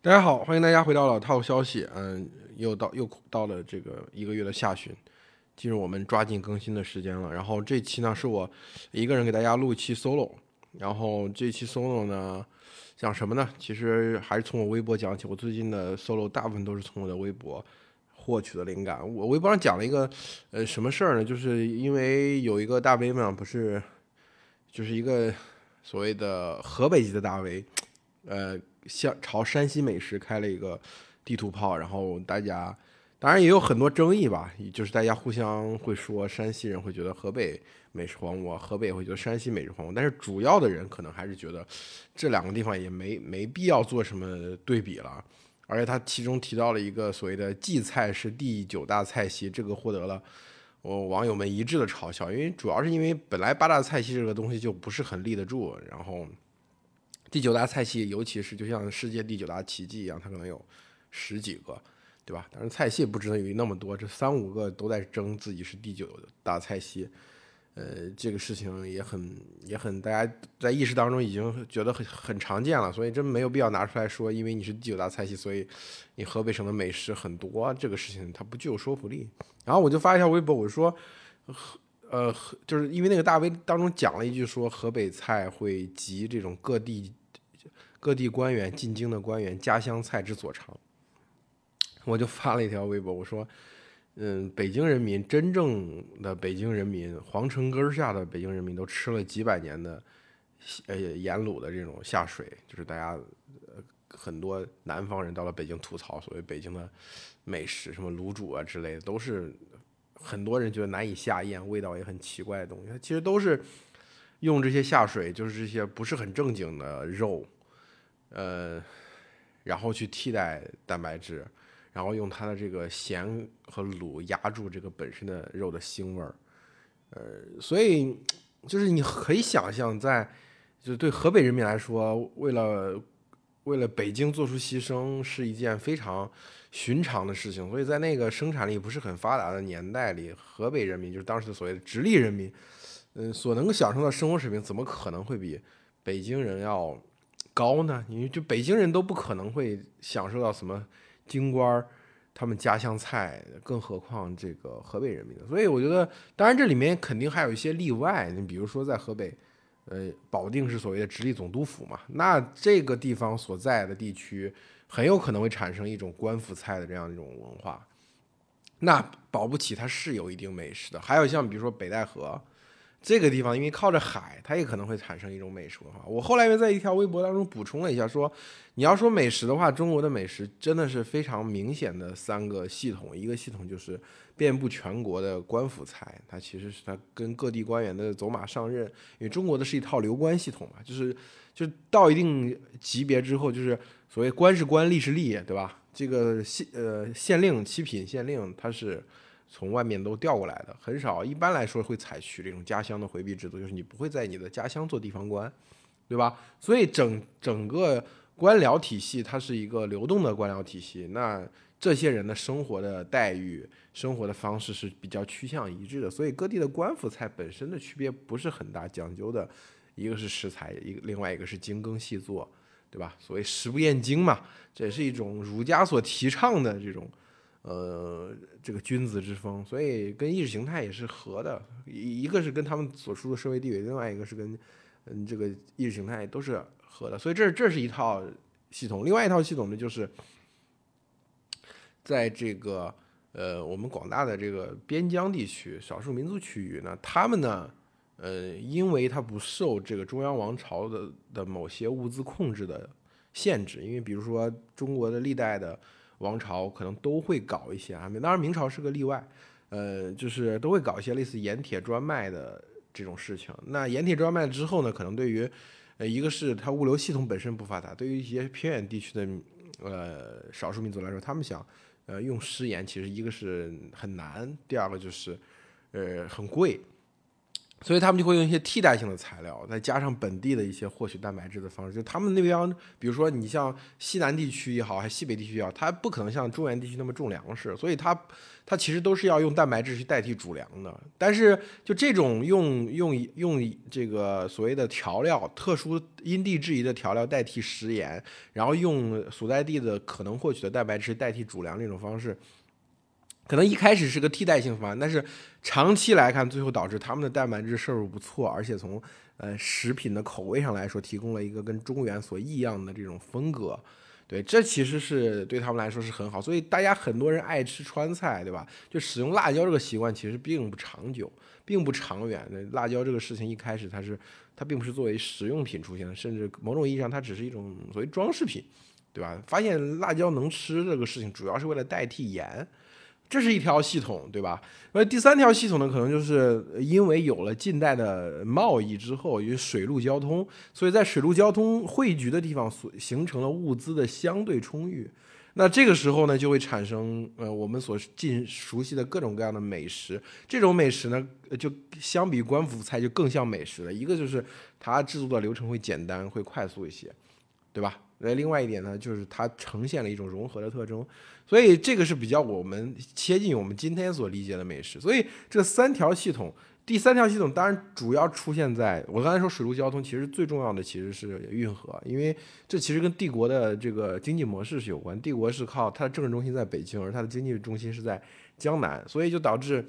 大家好，欢迎大家回到老套消息。嗯，又到又到了这个一个月的下旬，进入我们抓紧更新的时间了。然后这期呢是我一个人给大家录一期 solo。然后这期 solo 呢讲什么呢？其实还是从我微博讲起。我最近的 solo 大部分都是从我的微博获取的灵感。我微博上讲了一个呃什么事儿呢？就是因为有一个大 V 嘛，不是就是一个所谓的河北籍的大 V，呃。向朝山西美食开了一个地图炮，然后大家当然也有很多争议吧，就是大家互相会说山西人会觉得河北美食荒漠，河北会觉得山西美食荒漠，但是主要的人可能还是觉得这两个地方也没没必要做什么对比了。而且他其中提到了一个所谓的荠菜是第九大菜系，这个获得了我网友们一致的嘲笑，因为主要是因为本来八大菜系这个东西就不是很立得住，然后。第九大菜系，尤其是就像世界第九大奇迹一样，它可能有十几个，对吧？但是菜系不知道有那么多，这三五个都在争自己是第九大菜系，呃，这个事情也很也很，大家在意识当中已经觉得很很常见了，所以真没有必要拿出来说，因为你是第九大菜系，所以你河北省的美食很多，这个事情它不具有说服力。然后我就发一条微博，我说。呃河，就是因为那个大 V 当中讲了一句说河北菜会集这种各地各地官员进京的官员家乡菜之所长，我就发了一条微博，我说，嗯，北京人民真正的北京人民，皇城根下的北京人民都吃了几百年的呃盐卤的这种下水，就是大家呃很多南方人到了北京吐槽所谓北京的美食，什么卤煮啊之类的，都是。很多人觉得难以下咽，味道也很奇怪的东西，它其实都是用这些下水，就是这些不是很正经的肉，呃，然后去替代蛋白质，然后用它的这个咸和卤压住这个本身的肉的腥味儿，呃，所以就是你可以想象，在就对河北人民来说，为了为了北京做出牺牲是一件非常。寻常的事情，所以在那个生产力不是很发达的年代里，河北人民就是当时的所谓的直隶人民，嗯，所能够享受到生活水平，怎么可能会比北京人要高呢？你就北京人都不可能会享受到什么京官儿他们家乡菜，更何况这个河北人民。所以我觉得，当然这里面肯定还有一些例外。你比如说在河北，呃，保定是所谓的直隶总督府嘛，那这个地方所在的地区。很有可能会产生一种官府菜的这样一种文化，那保不齐它是有一定美食的。还有像比如说北戴河这个地方，因为靠着海，它也可能会产生一种美食文化。我后来又在一条微博当中补充了一下，说你要说美食的话，中国的美食真的是非常明显的三个系统，一个系统就是遍布全国的官府菜，它其实是它跟各地官员的走马上任，因为中国的是一套流官系统嘛，就是就到一定级别之后就是。所谓官是官，吏是吏，对吧？这个县呃县令七品县令，他是从外面都调过来的，很少。一般来说会采取这种家乡的回避制度，就是你不会在你的家乡做地方官，对吧？所以整整个官僚体系它是一个流动的官僚体系。那这些人的生活的待遇、生活的方式是比较趋向一致的。所以各地的官府菜本身的区别不是很大，讲究的一个是食材，一个另外一个是精耕细作。对吧？所谓食不厌精嘛，这也是一种儒家所提倡的这种，呃，这个君子之风。所以跟意识形态也是合的，一一个是跟他们所处的社会地位，另外一个是跟嗯这个意识形态都是合的。所以这这是一套系统。另外一套系统呢，就是在这个呃我们广大的这个边疆地区、少数民族区域呢，他们呢。呃，因为它不受这个中央王朝的的某些物资控制的限制，因为比如说中国的历代的王朝可能都会搞一些啊，当然明朝是个例外，呃，就是都会搞一些类似盐铁专卖的这种事情。那盐铁专卖之后呢，可能对于呃一个是它物流系统本身不发达，对于一些偏远地区的呃少数民族来说，他们想呃用食盐，其实一个是很难，第二个就是呃很贵。所以他们就会用一些替代性的材料，再加上本地的一些获取蛋白质的方式。就他们那边，比如说你像西南地区也好，还西北地区也好，它不可能像中原地区那么种粮食，所以它它其实都是要用蛋白质去代替主粮的。但是就这种用用用这个所谓的调料，特殊因地制宜的调料代替食盐，然后用所在地的可能获取的蛋白质代替主粮这种方式。可能一开始是个替代性方案，但是长期来看，最后导致他们的蛋白质摄入不错，而且从呃食品的口味上来说，提供了一个跟中原所异样的这种风格。对，这其实是对他们来说是很好。所以大家很多人爱吃川菜，对吧？就使用辣椒这个习惯其实并不长久，并不长远。辣椒这个事情一开始它是它并不是作为食用品出现的，甚至某种意义上它只是一种所谓装饰品，对吧？发现辣椒能吃这个事情，主要是为了代替盐。这是一条系统，对吧？那第三条系统呢，可能就是因为有了近代的贸易之后，有水陆交通，所以在水陆交通汇聚的地方，所形成了物资的相对充裕。那这个时候呢，就会产生呃我们所近熟悉的各种各样的美食。这种美食呢，就相比官府菜就更像美食了。一个就是它制作的流程会简单，会快速一些，对吧？那另外一点呢，就是它呈现了一种融合的特征。所以这个是比较我们切近我们今天所理解的美食。所以这三条系统，第三条系统当然主要出现在我刚才说水陆交通，其实最重要的其实是运河，因为这其实跟帝国的这个经济模式是有关。帝国是靠它的政治中心在北京，而它的经济中心是在江南，所以就导致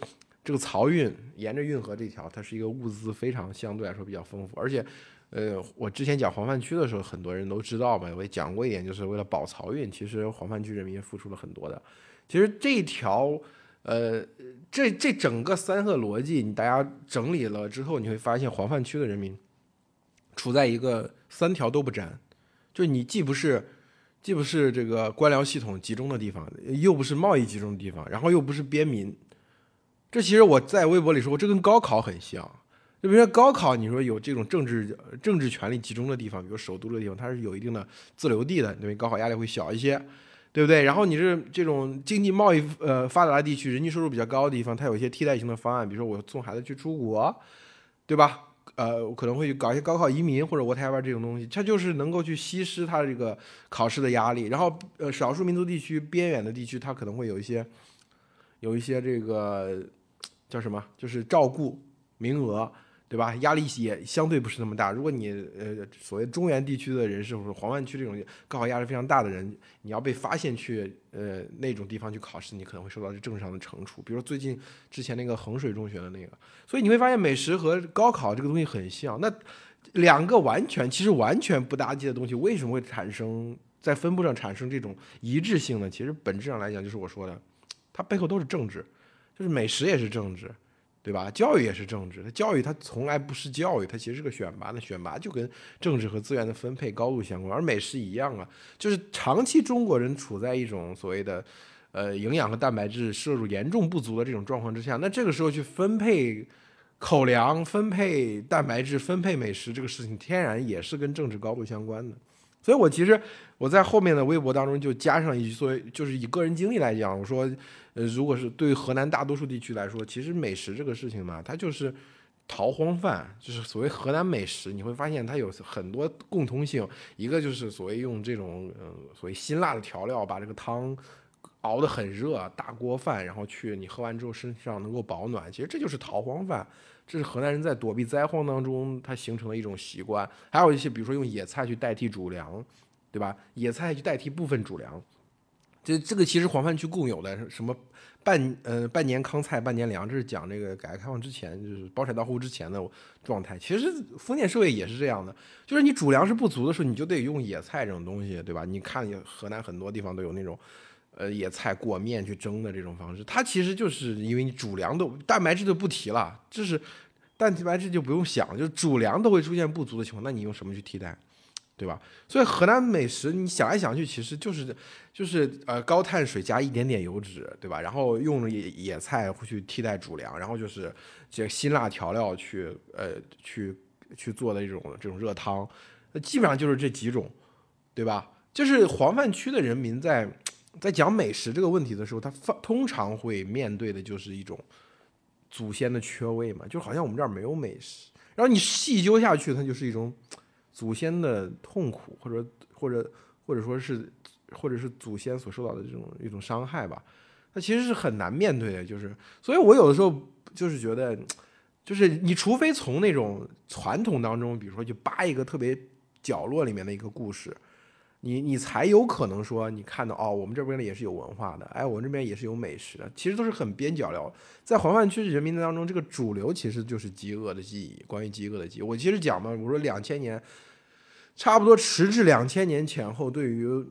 这个漕运沿着运河这条，它是一个物资非常相对来说比较丰富，而且。呃，我之前讲黄泛区的时候，很多人都知道嘛。我也讲过一点，就是为了保漕运，其实黄泛区人民也付出了很多的。其实这一条，呃，这这整个三个逻辑，你大家整理了之后，你会发现黄泛区的人民处在一个三条都不沾，就你既不是既不是这个官僚系统集中的地方，又不是贸易集中的地方，然后又不是边民。这其实我在微博里说过，这跟高考很像。就比如说高考，你说有这种政治政治权力集中的地方，比如首都的地方，它是有一定的自留地的，因为高考压力会小一些，对不对？然后你是这种经济贸易呃发达地区，人均收入比较高的地方，它有一些替代性的方案，比如说我送孩子去出国，对吧？呃，我可能会搞一些高考移民或者 whatever 这种东西，它就是能够去稀释它这个考试的压力。然后呃，少数民族地区边远的地区，它可能会有一些有一些这个叫什么，就是照顾名额。对吧？压力也相对不是那么大。如果你呃所谓中原地区的人士或者黄湾区这种高考压力非常大的人，你要被发现去呃那种地方去考试，你可能会受到政治上的惩处。比如最近之前那个衡水中学的那个，所以你会发现美食和高考这个东西很像。那两个完全其实完全不搭界的东西，为什么会产生在分布上产生这种一致性呢？其实本质上来讲，就是我说的，它背后都是政治，就是美食也是政治。对吧？教育也是政治，它教育它从来不是教育，它其实是个选拔。那选拔就跟政治和资源的分配高度相关，而美食一样啊，就是长期中国人处在一种所谓的，呃，营养和蛋白质摄入严重不足的这种状况之下，那这个时候去分配口粮、分配蛋白质、分配美食这个事情，天然也是跟政治高度相关的。所以我其实我在后面的微博当中就加上一句，作为就是以个人经历来讲，我说。呃，如果是对河南大多数地区来说，其实美食这个事情嘛，它就是逃荒饭，就是所谓河南美食。你会发现它有很多共通性，一个就是所谓用这种呃所谓辛辣的调料把这个汤熬得很热，大锅饭，然后去你喝完之后身上能够保暖，其实这就是逃荒饭。这是河南人在躲避灾荒当中它形成的一种习惯。还有一些比如说用野菜去代替主粮，对吧？野菜去代替部分主粮。这这个其实黄泛区共有的什么半呃半年糠菜半年粮，这是讲这个改革开放之前，就是包产到户之前的状态。其实封建社会也是这样的，就是你主粮食不足的时候，你就得用野菜这种东西，对吧？你看河南很多地方都有那种呃野菜裹面去蒸的这种方式，它其实就是因为你主粮都蛋白质就不提了，就是蛋白质就不用想，就是主粮都会出现不足的情况，那你用什么去替代？对吧？所以河南美食，你想来想去，其实就是就是呃高碳水加一点点油脂，对吧？然后用野野菜会去替代主粮，然后就是这辛辣调料去呃去去做的一种这种热汤，那基本上就是这几种，对吧？就是黄泛区的人民在在讲美食这个问题的时候，他通常会面对的就是一种祖先的缺位嘛，就好像我们这儿没有美食。然后你细究下去，它就是一种祖先的痛苦，或者或者或者说是或者是祖先所受到的这种一种伤害吧。那其实是很难面对的，就是所以我有的时候就是觉得，就是你除非从那种传统当中，比如说去扒一个特别角落里面的一个故事。你你才有可能说，你看到哦，我们这边也是有文化的，哎，我们这边也是有美食的，其实都是很边角料。在环环区人民当中，这个主流其实就是饥饿的记忆，关于饥饿的记忆。我其实讲嘛，我说两千年，差不多迟至两千年前后，对于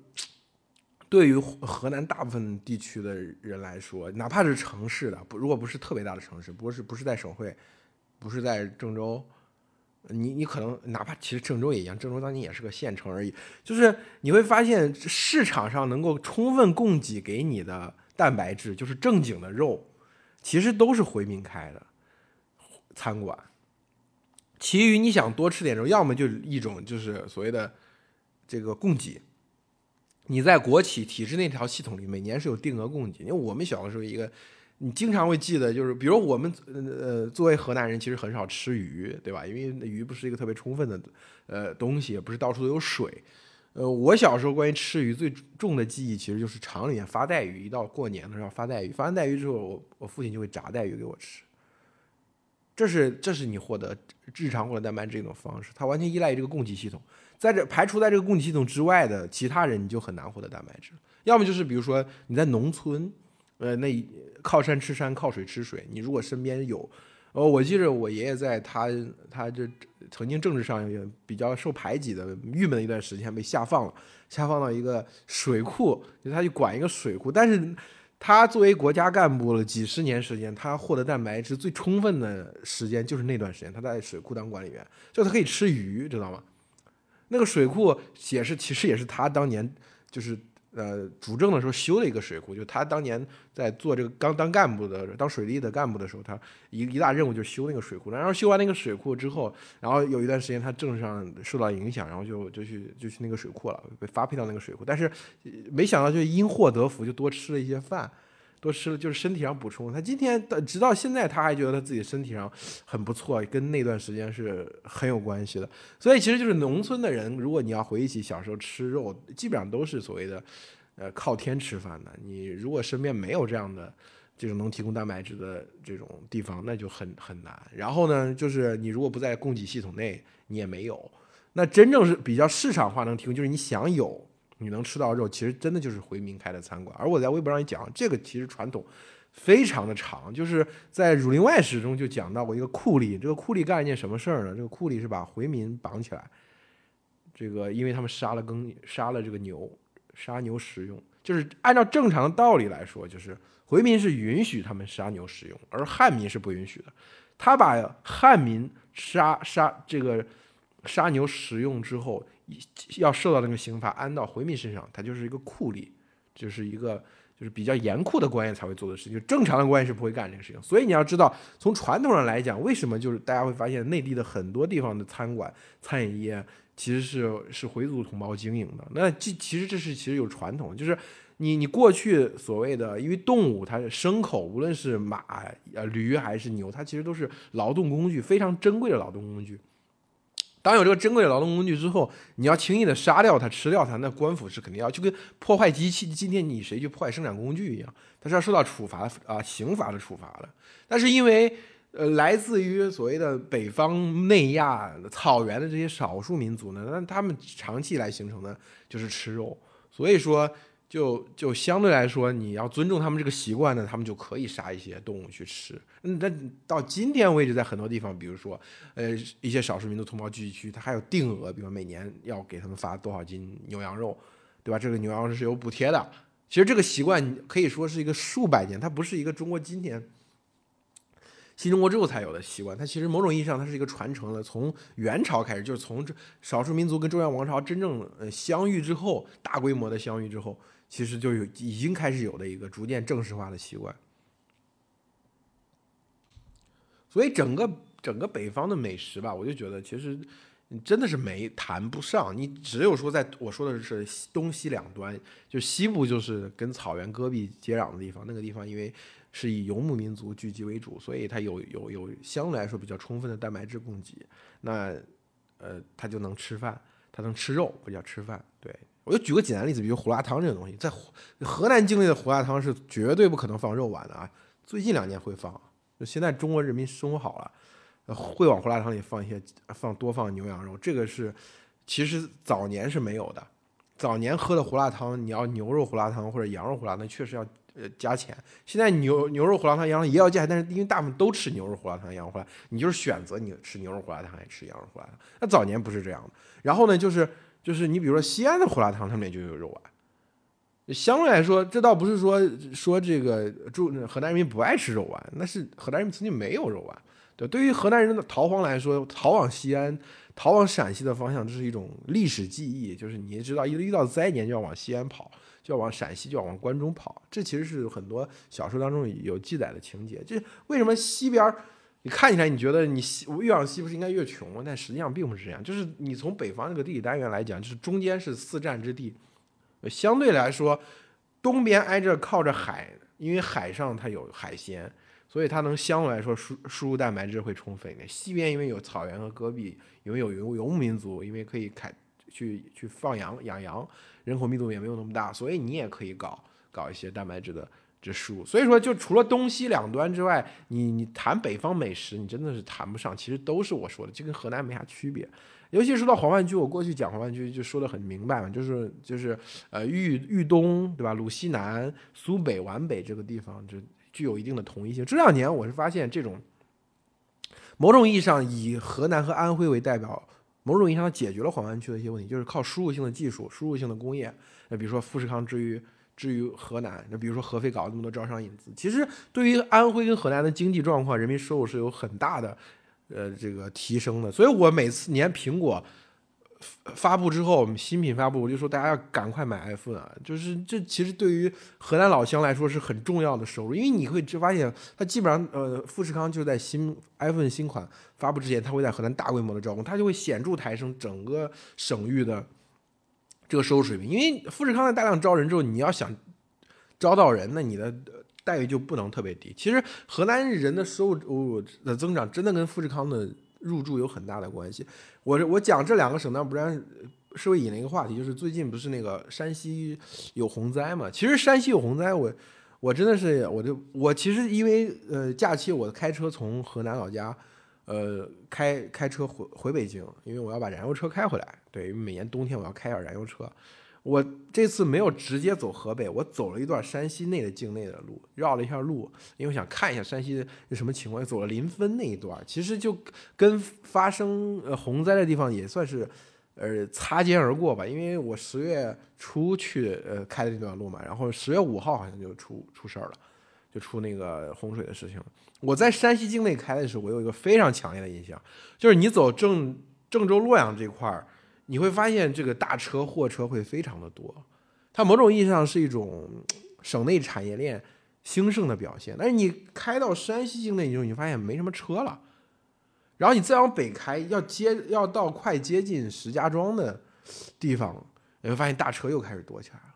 对于河南大部分地区的人来说，哪怕是城市的，不如果不是特别大的城市，不是不是在省会，不是在郑州。你你可能哪怕其实郑州也一样，郑州当年也是个县城而已。就是你会发现市场上能够充分供给给你的蛋白质，就是正经的肉，其实都是回民开的餐馆。其余你想多吃点肉，要么就一种就是所谓的这个供给。你在国企体制那条系统里，每年是有定额供给。因为我们小的时候一个。你经常会记得，就是比如我们呃，作为河南人，其实很少吃鱼，对吧？因为鱼不是一个特别充分的呃东西，也不是到处都有水。呃，我小时候关于吃鱼最重的记忆，其实就是厂里面发带鱼，一到过年的时候发带鱼，发完带鱼之后，我我父亲就会炸带鱼给我吃。这是这是你获得日常获得蛋白质一种方式，它完全依赖于这个供给系统。在这排除在这个供给系统之外的其他人，你就很难获得蛋白质。要么就是比如说你在农村。呃，那靠山吃山，靠水吃水。你如果身边有，呃，我记着我爷爷在他他这曾经政治上也比较受排挤的郁闷的一段时间，被下放了，下放到一个水库，就他去管一个水库。但是他作为国家干部了几十年时间，他获得蛋白质最充分的时间就是那段时间，他在水库当管理员，就他可以吃鱼，知道吗？那个水库也是，其实也是他当年就是。呃，主政的时候修了一个水库，就他当年在做这个刚当干部的、当水利的干部的时候，他一一大任务就是修那个水库。然后修完那个水库之后，然后有一段时间他政治上受到影响，然后就就去就去那个水库了，被发配到那个水库。但是没想到就因祸得福，就多吃了一些饭，多吃了就是身体上补充。他今天直到现在他还觉得他自己身体上很不错，跟那段时间是很有关系的。所以其实就是农村的人，如果你要回忆起小时候吃肉，基本上都是所谓的。呃，靠天吃饭的，你如果身边没有这样的这种能提供蛋白质的这种地方，那就很很难。然后呢，就是你如果不在供给系统内，你也没有。那真正是比较市场化能提供，就是你想有，你能吃到肉，其实真的就是回民开的餐馆。而我在微博上也讲，这个其实传统非常的长，就是在《儒林外史》中就讲到过一个酷吏，这个酷吏干一件什么事儿呢？这个酷吏是把回民绑起来，这个因为他们杀了耕杀了这个牛。杀牛食用，就是按照正常的道理来说，就是回民是允许他们杀牛食用，而汉民是不允许的。他把汉民杀杀这个杀牛食用之后，要受到那个刑罚安到回民身上，他就是一个酷吏，就是一个就是比较严酷的官员才会做的事情，就正常的官员是不会干这个事情。所以你要知道，从传统上来讲，为什么就是大家会发现内地的很多地方的餐馆、餐饮业。其实是是回族同胞经营的，那这其实这是其实有传统，就是你你过去所谓的，因为动物它是牲口，无论是马、呃驴还是牛，它其实都是劳动工具，非常珍贵的劳动工具。当有这个珍贵的劳动工具之后，你要轻易的杀掉它、吃掉它，那官府是肯定要就跟破坏机器，今天你谁去破坏生产工具一样，它是要受到处罚啊刑罚的处罚的。但是因为呃，来自于所谓的北方内亚草原的这些少数民族呢，那他们长期来形成的就是吃肉，所以说就就相对来说，你要尊重他们这个习惯呢，他们就可以杀一些动物去吃。那到今天为止，在很多地方，比如说呃一些少数民族同胞聚集区，它还有定额，比如每年要给他们发多少斤牛羊肉，对吧？这个牛羊肉是有补贴的。其实这个习惯可以说是一个数百年，它不是一个中国今天。新中国之后才有的习惯，它其实某种意义上它是一个传承了，从元朝开始，就是从这少数民族跟中原王朝真正呃相遇之后，大规模的相遇之后，其实就有已经开始有的一个逐渐正式化的习惯。所以整个整个北方的美食吧，我就觉得其实真的是没谈不上。你只有说，在我说的是东西两端，就西部就是跟草原戈壁接壤的地方，那个地方因为是以游牧民族聚集为主，所以它有有有相对来说比较充分的蛋白质供给，那呃它就能吃饭，它能吃肉，不叫吃饭。对我就举个简单例子，比如胡辣汤这个东西，在河南境内的胡辣汤是绝对不可能放肉丸的啊，最近两年会放，就现在中国人民生活好了。会往胡辣汤里放一些，放多放牛羊肉，这个是其实早年是没有的。早年喝的胡辣汤，你要牛肉胡辣汤或者羊肉胡辣汤，确实要呃加钱。现在牛牛肉胡辣汤、羊肉也要加，但是因为大部分都吃牛肉胡辣汤、羊肉胡辣，你就是选择你吃牛肉胡辣汤还是吃羊肉胡辣汤。那早年不是这样的。然后呢，就是就是你比如说西安的胡辣汤，上面就有肉丸。相对来说，这倒不是说说这个住河南人民不爱吃肉丸，那是河南人民曾经没有肉丸。对，对于河南人的逃荒来说，逃往西安、逃往陕西的方向，这是一种历史记忆。就是你知道，一遇到灾年就要往西安跑，就要往陕西，就要往关中跑。这其实是很多小说当中有记载的情节。这为什么西边看起来你觉得你西越往西不是应该越穷吗？但实际上并不是这样。就是你从北方这个地理单元来讲，就是中间是四战之地，相对来说，东边挨着靠着海，因为海上它有海鲜。所以它能相对来说输输入蛋白质会充分一点。西边因为有草原和戈壁，因为有游游牧民族，因为可以开去去放羊养羊，人口密度也没有那么大，所以你也可以搞搞一些蛋白质的这输。所以说，就除了东西两端之外，你你谈北方美食，你真的是谈不上。其实都是我说的，这跟河南没啥区别。尤其说到黄泛区，我过去讲黄泛区就说的很明白嘛，就是就是呃豫豫东对吧？鲁西南、苏北、皖北这个地方就。具有一定的同一性。这两年我是发现，这种某种意义上以河南和安徽为代表，某种意义上解决了黄湾区的一些问题，就是靠输入性的技术、输入性的工业。那比如说富士康之于至于河南，那比如说合肥搞了那么多招商引资，其实对于安徽跟河南的经济状况、人民收入是有很大的呃这个提升的。所以我每次年苹果。发布之后，新品发布，我就说大家要赶快买 iPhone 啊！就是这其实对于河南老乡来说是很重要的收入，因为你会就发现，它基本上呃，富士康就在新 iPhone 新款发布之前，它会在河南大规模的招工，它就会显著抬升整个省域的这个收入水平。因为富士康在大量招人之后，你要想招到人，那你的待遇就不能特别低。其实河南人的收入的增长真的跟富士康的。入驻有很大的关系。我我讲这两个省呢，不然是会引了一个话题，就是最近不是那个山西有洪灾嘛？其实山西有洪灾，我我真的是，我就我其实因为呃假期我开车从河南老家，呃开开车回回北京，因为我要把燃油车开回来。对，因为每年冬天我要开点燃油车。我这次没有直接走河北，我走了一段山西内的境内的路，绕了一下路，因为我想看一下山西是什么情况。走了临汾那一段，其实就跟发生呃洪灾的地方也算是呃擦肩而过吧。因为我十月初去呃开的那段路嘛，然后十月五号好像就出出事儿了，就出那个洪水的事情。我在山西境内开的时候，我有一个非常强烈的印象，就是你走郑郑州洛阳这块儿。你会发现这个大车货车会非常的多，它某种意义上是一种省内产业链兴盛的表现。但是你开到山西境内以后，你发现没什么车了，然后你再往北开，要接要到快接近石家庄的地方，你会发现大车又开始多起来了。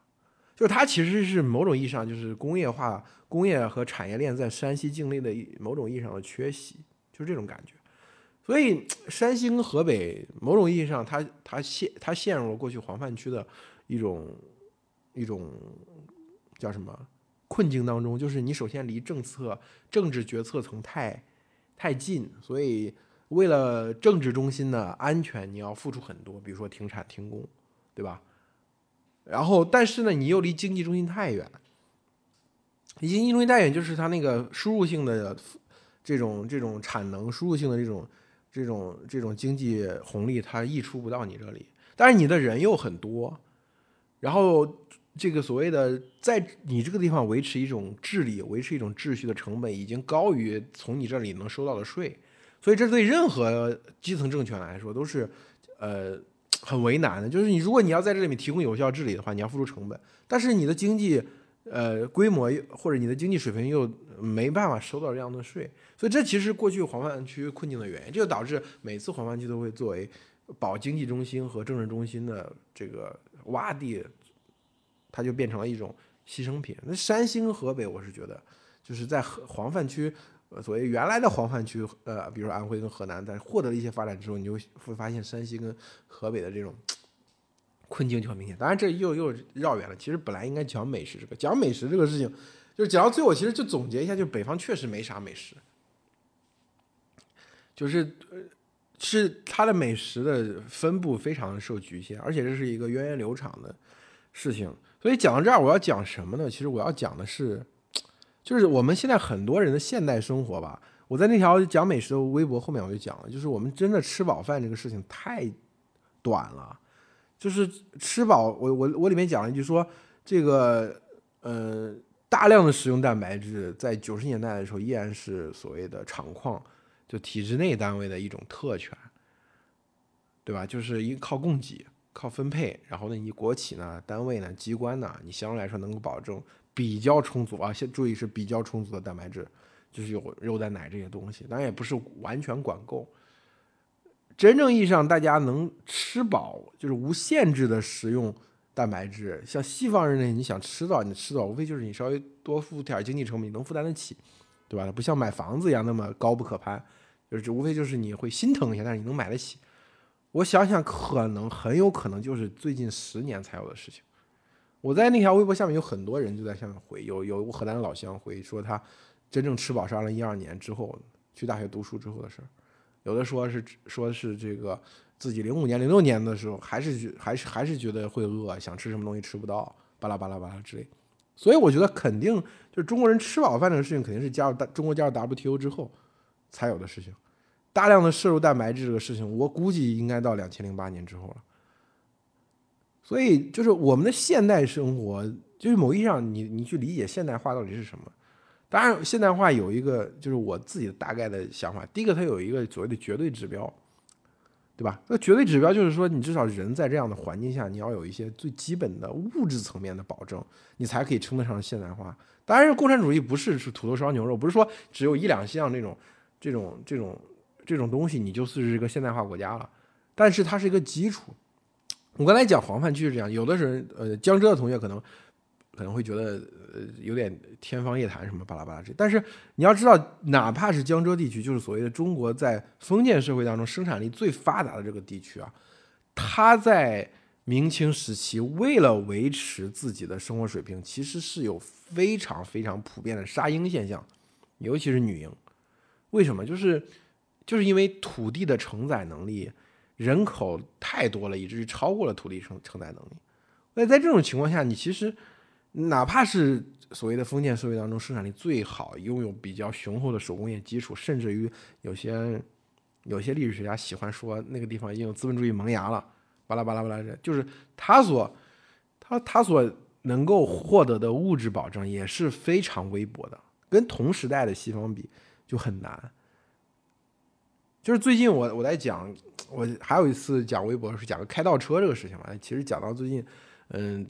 就是它其实是某种意义上就是工业化、工业和产业链在山西境内的某种意义上的缺席，就是这种感觉。所以，山西跟河北某种意义上，它它陷它陷入了过去黄泛区的一种一种叫什么困境当中。就是你首先离政策政治决策层太太近，所以为了政治中心的安全，你要付出很多，比如说停产停工，对吧？然后，但是呢，你又离经济中心太远，离经济中心太远，就是它那个输入性的这种这种产能输入性的这种。这种这种经济红利它溢出不到你这里，但是你的人又很多，然后这个所谓的在你这个地方维持一种治理、维持一种秩序的成本已经高于从你这里能收到的税，所以这对任何基层政权来说都是呃很为难的。就是你如果你要在这里面提供有效治理的话，你要付出成本，但是你的经济。呃，规模或者你的经济水平又没办法收到这样的税，所以这其实过去黄泛区困境的原因，这就导致每次黄泛区都会作为保经济中心和政治中心的这个洼地，它就变成了一种牺牲品。那山西跟河北，我是觉得就是在黄泛区，所谓原来的黄泛区，呃，比如说安徽跟河南，在获得了一些发展之后，你就会发现山西跟河北的这种困境就很明显。当然，这又又绕远了。其实本来应该讲美食这个，讲美食这个事情，就是讲到最后，其实就总结一下，就是北方确实没啥美食。就是，是它的美食的分布非常受局限，而且这是一个源远流长的事情。所以讲到这儿，我要讲什么呢？其实我要讲的是，就是我们现在很多人的现代生活吧。我在那条讲美食的微博后面我就讲了，就是我们真的吃饱饭这个事情太短了。就是吃饱，我我我里面讲了一句说，这个呃，大量的食用蛋白质在九十年代的时候依然是所谓的厂矿。就体制内单位的一种特权，对吧？就是一靠供给、靠分配，然后呢，你国企呢、单位呢、机关呢，你相对来说能够保证比较充足啊。先注意是比较充足的蛋白质，就是有肉蛋奶这些东西，当然也不是完全管够。真正意义上，大家能吃饱，就是无限制的食用蛋白质。像西方人呢，你想吃到你吃到，无非就是你稍微多付点经济成本，你能负担得起，对吧？不像买房子一样那么高不可攀。就是无非就是你会心疼一下，但是你能买得起。我想想，可能很有可能就是最近十年才有的事情。我在那条微博下面有很多人就在下面回，有有河南的老乡回说他真正吃饱是二零一二年之后去大学读书之后的事儿，有的说是说是这个自己零五年零六年的时候还是觉还是还是觉得会饿，想吃什么东西吃不到，巴拉巴拉巴拉之类。所以我觉得肯定就是中国人吃饱饭这个事情肯定是加入大中国加入 WTO 之后才有的事情。大量的摄入蛋白质这个事情，我估计应该到两千零八年之后了。所以，就是我们的现代生活，就是某意义上，你你去理解现代化到底是什么？当然，现代化有一个，就是我自己的大概的想法。第一个，它有一个所谓的绝对指标，对吧？那绝对指标就是说，你至少人在这样的环境下，你要有一些最基本的物质层面的保证，你才可以称得上现代化。当然，共产主义不是是土豆烧牛肉，不是说只有一两项这种这种这种。这种东西你就是一个现代化国家了，但是它是一个基础。我刚才讲黄泛区是这样，有的人呃江浙的同学可能可能会觉得呃有点天方夜谭什么巴拉巴拉这，但是你要知道，哪怕是江浙地区，就是所谓的中国在封建社会当中生产力最发达的这个地区啊，它在明清时期为了维持自己的生活水平，其实是有非常非常普遍的杀婴现象，尤其是女婴。为什么？就是。就是因为土地的承载能力，人口太多了，以至于超过了土地承承载能力。那在这种情况下，你其实哪怕是所谓的封建社会当中生产力最好、拥有比较雄厚的手工业基础，甚至于有些有些历史学家喜欢说那个地方已经有资本主义萌芽了，巴拉巴拉巴拉，就是他所他他所能够获得的物质保障也是非常微薄的，跟同时代的西方比就很难。就是最近我我在讲，我还有一次讲微博是讲个开倒车这个事情嘛。其实讲到最近，嗯，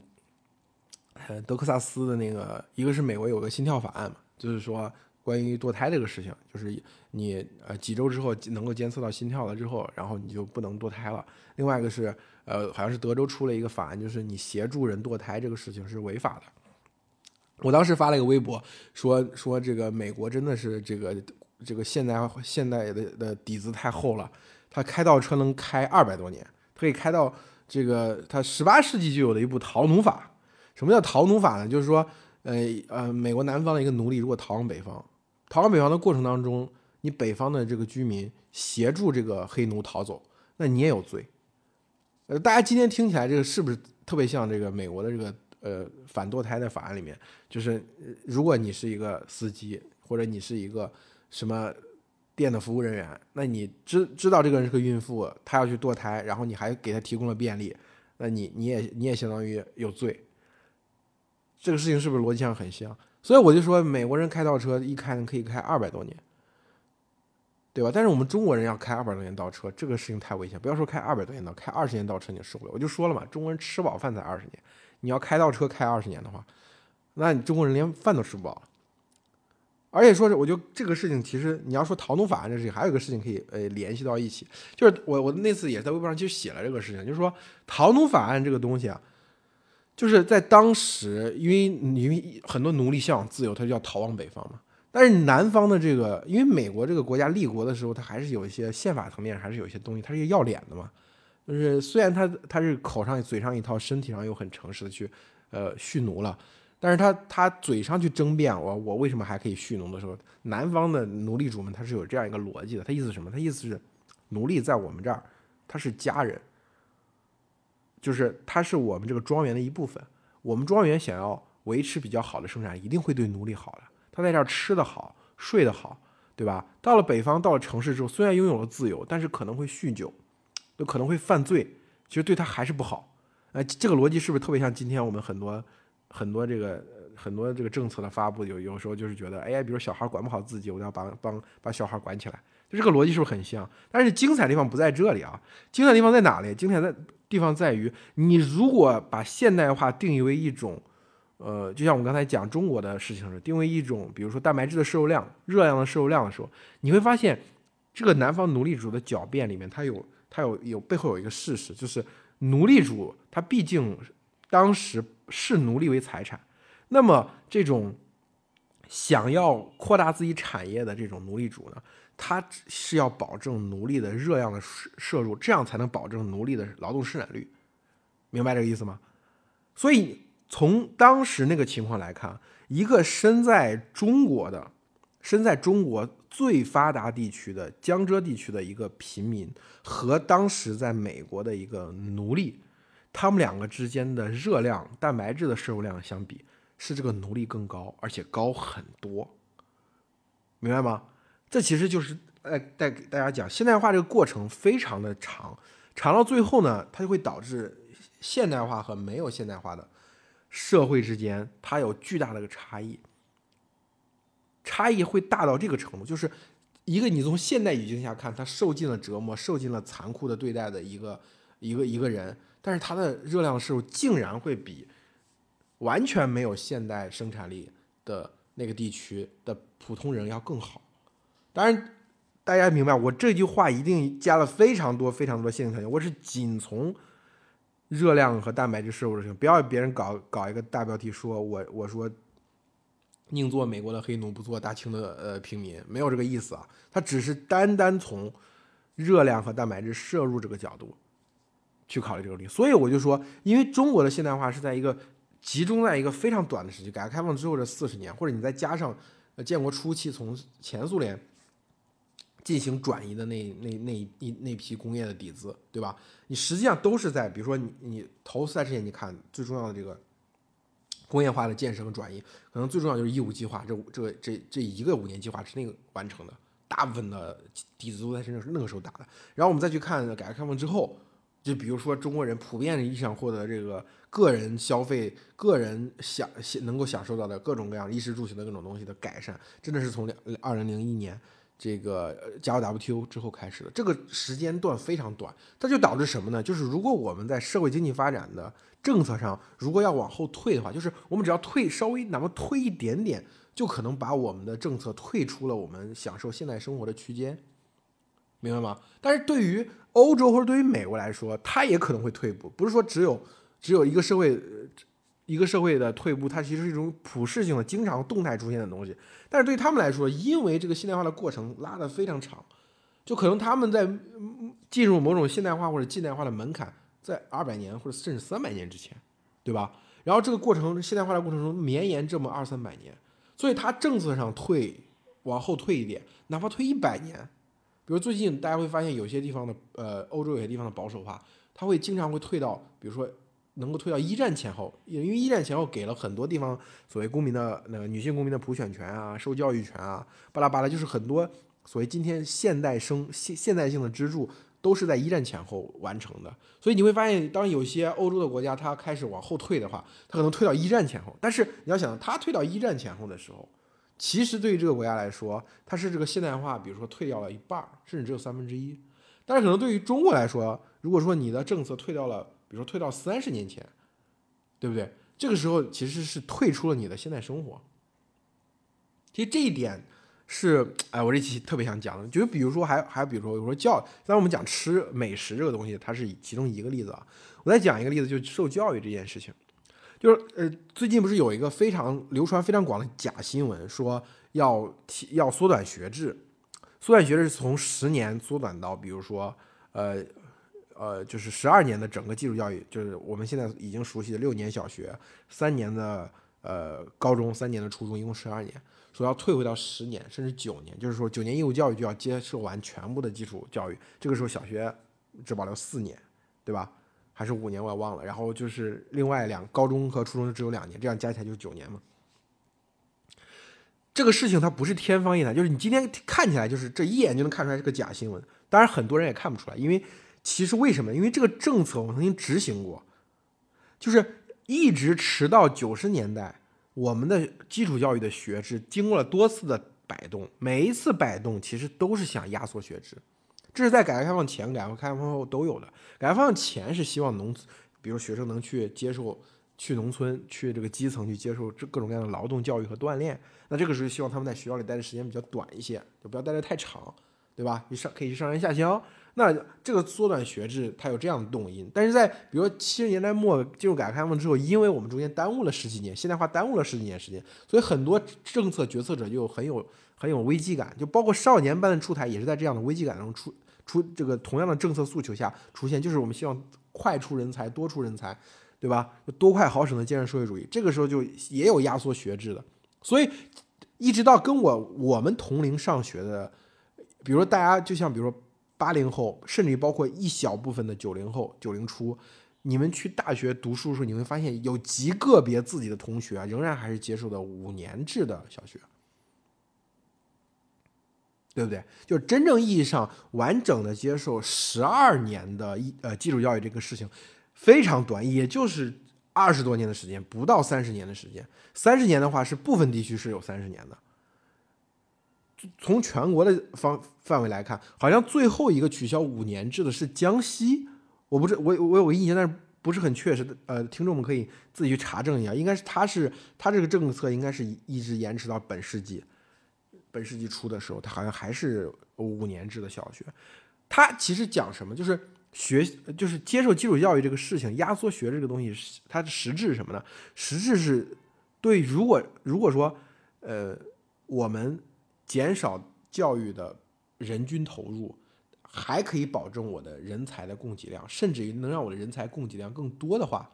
德克萨斯的那个，一个是美国有个心跳法案嘛，就是说关于堕胎这个事情，就是你呃几周之后能够监测到心跳了之后，然后你就不能堕胎了。另外一个是呃，好像是德州出了一个法案，就是你协助人堕胎这个事情是违法的。我当时发了一个微博，说说这个美国真的是这个。这个现代现代的的底子太厚了，他开倒车能开二百多年，可以开到这个他十八世纪就有的一部逃奴法。什么叫逃奴法呢？就是说，呃呃，美国南方的一个奴隶如果逃往北方，逃往北方的过程当中，你北方的这个居民协助这个黑奴逃走，那你也有罪。呃，大家今天听起来这个是不是特别像这个美国的这个呃反堕胎的法案里面？就是如果你是一个司机，或者你是一个什么店的服务人员？那你知知道这个人是个孕妇，她要去堕胎，然后你还给她提供了便利，那你你也你也相当于有罪。这个事情是不是逻辑上很像？所以我就说，美国人开倒车一开可以开二百多年，对吧？但是我们中国人要开二百多年倒车，这个事情太危险。不要说开二百多年倒，开二十年倒车你受不了。我就说了嘛，中国人吃饱饭才二十年，你要开倒车开二十年的话，那你中国人连饭都吃不饱。而且说是，我就这个事情，其实你要说逃奴法案这事情，还有一个事情可以呃联系到一起，就是我我那次也在微博上就写了这个事情，就是说逃奴法案这个东西啊，就是在当时，因为因为很多奴隶向往自由，他就要逃往北方嘛。但是南方的这个，因为美国这个国家立国的时候，它还是有一些宪法层面还是有一些东西，它是一个要脸的嘛。就是虽然他他是口上嘴上一套，身体上又很诚实的去呃蓄奴了。但是他他嘴上去争辩我我为什么还可以蓄奴的时候，南方的奴隶主们他是有这样一个逻辑的，他意思什么？他意思是奴隶在我们这儿他是家人，就是他是我们这个庄园的一部分。我们庄园想要维持比较好的生产，一定会对奴隶好的。他在这儿吃得好，睡得好，对吧？到了北方，到了城市之后，虽然拥有了自由，但是可能会酗酒，有可能会犯罪，其实对他还是不好。哎，这个逻辑是不是特别像今天我们很多？很多这个很多这个政策的发布，有有时候就是觉得，哎呀，比如小孩管不好自己，我要帮帮把小孩管起来，这个逻辑是不是很像？但是精彩的地方不在这里啊，精彩的地方在哪里？精彩的地方在于，你如果把现代化定义为一种，呃，就像我们刚才讲中国的事情是定位一种，比如说蛋白质的摄入量、热量的摄入量的时候，你会发现，这个南方奴隶主的狡辩里面，它有它有有背后有一个事实，就是奴隶主他毕竟当时。视奴隶为财产，那么这种想要扩大自己产业的这种奴隶主呢，他是要保证奴隶的热量的摄摄入，这样才能保证奴隶的劳动生产率，明白这个意思吗？所以从当时那个情况来看，一个身在中国的、身在中国最发达地区的江浙地区的一个平民，和当时在美国的一个奴隶。他们两个之间的热量、蛋白质的摄入量相比，是这个奴隶更高，而且高很多，明白吗？这其实就是呃，带给大家讲现代化这个过程非常的长，长到最后呢，它就会导致现代化和没有现代化的社会之间，它有巨大的个差异，差异会大到这个程度，就是一个你从现代语境下看，他受尽了折磨、受尽了残酷的对待的一个一个一个人。但是他的热量摄入竟然会比完全没有现代生产力的那个地区的普通人要更好。当然，大家明白我这句话一定加了非常多非常多限定条件。我是仅从热量和蛋白质摄入的事情不要别人搞搞一个大标题说我我说宁做美国的黑奴不做大清的呃平民，没有这个意思啊。它只是单单从热量和蛋白质摄入这个角度。去考虑这个问题，所以我就说，因为中国的现代化是在一个集中在一个非常短的时期，改革开放之后这四十年，或者你再加上呃建国初期从前苏联进行转移的那那那一那批工业的底子，对吧？你实际上都是在，比如说你你头三十年，你看最重要的这个工业化的建设和转移，可能最重要就是“一五”计划，这这这这一个五年计划之内完成的，大部分的底子都在是那个时候打的。然后我们再去看改革开放之后。就比如说，中国人普遍意义上获得这个个人消费、个人享能够享受到的各种各样衣食住行的各种东西的改善，真的是从两二零零一年这个加入 WTO 之后开始的。这个时间段非常短，它就导致什么呢？就是如果我们在社会经济发展的政策上，如果要往后退的话，就是我们只要退稍微哪怕退一点点，就可能把我们的政策退出了我们享受现代生活的区间。明白吗？但是对于欧洲或者对于美国来说，它也可能会退步。不是说只有只有一个社会，一个社会的退步，它其实是一种普世性的、经常动态出现的东西。但是对他们来说，因为这个现代化的过程拉得非常长，就可能他们在进入某种现代化或者近代化的门槛在二百年或者甚至三百年之前，对吧？然后这个过程现代化的过程中绵延这么二三百年，所以它政策上退往后退一点，哪怕退一百年。比如最近大家会发现有些地方的呃欧洲有些地方的保守化，它会经常会退到，比如说能够退到一战前后，因为一战前后给了很多地方所谓公民的那个女性公民的普选权啊、受教育权啊，巴拉巴拉，就是很多所谓今天现代生现现代性的支柱都是在一战前后完成的。所以你会发现，当有些欧洲的国家它开始往后退的话，它可能退到一战前后。但是你要想，它退到一战前后的时候。其实对于这个国家来说，它是这个现代化，比如说退掉了一半，甚至只有三分之一。但是可能对于中国来说，如果说你的政策退掉了，比如说退到三十年前，对不对？这个时候其实是退出了你的现代生活。其实这一点是，哎，我这期特别想讲的，就比如说还还比如说，我说教，当然我们讲吃美食这个东西，它是其中一个例子啊。我再讲一个例子，就是受教育这件事情，就是呃，最近不是有一个非常流传非常广的假新闻，说要提要缩短学制，缩短学制是从十年缩短到，比如说呃呃，就是十二年的整个基础教育，就是我们现在已经熟悉的六年小学，三年的呃高中，三年的初中，一共十二年，说要退回到十年甚至九年，就是说九年义务教育就要接受完全部的基础教育，这个时候小学只保留四年，对吧？还是五年，我也忘了。然后就是另外两高中和初中只有两年，这样加起来就是九年嘛。这个事情它不是天方夜谭，就是你今天看起来就是这一眼就能看出来是个假新闻。当然很多人也看不出来，因为其实为什么？因为这个政策我曾经执行过，就是一直迟到九十年代，我们的基础教育的学制经过了多次的摆动，每一次摆动其实都是想压缩学制。这是在改革开放前、改革开放后都有的。改革开放前是希望农，比如学生能去接受去农村、去这个基层去接受这各种各样的劳动教育和锻炼。那这个时候希望他们在学校里待的时间比较短一些，就不要待的太长，对吧？你上可以去上山下乡。那这个缩短学制，它有这样的动因。但是在比如说七十年代末进入改革开放之后，因为我们中间耽误了十几年，现代化耽误了十几年时间，所以很多政策决策者就很有很有危机感。就包括少年班的出台，也是在这样的危机感中出。出这个同样的政策诉求下出现，就是我们希望快出人才、多出人才，对吧？多快好省的建设社会主义，这个时候就也有压缩学制的。所以一直到跟我我们同龄上学的，比如说大家就像比如说八零后，甚至包括一小部分的九零后、九零初，你们去大学读书的时候，你会发现有极个别自己的同学仍然还是接受的五年制的小学。对不对？就真正意义上完整的接受十二年的一呃基础教育这个事情，非常短，也就是二十多年的时间，不到三十年的时间。三十年的话，是部分地区是有三十年的。从全国的方范围来看，好像最后一个取消五年制的是江西，我不是我我有个印象，但是不是很确实的。呃，听众们可以自己去查证一下，应该是他是他这个政策应该是一直延迟到本世纪。本世纪初的时候，他好像还是五年制的小学。他其实讲什么？就是学，就是接受基础教育这个事情，压缩学这个东西，它的实质是什么呢？实质是对，如果如果说，呃，我们减少教育的人均投入，还可以保证我的人才的供给量，甚至于能让我的人才供给量更多的话，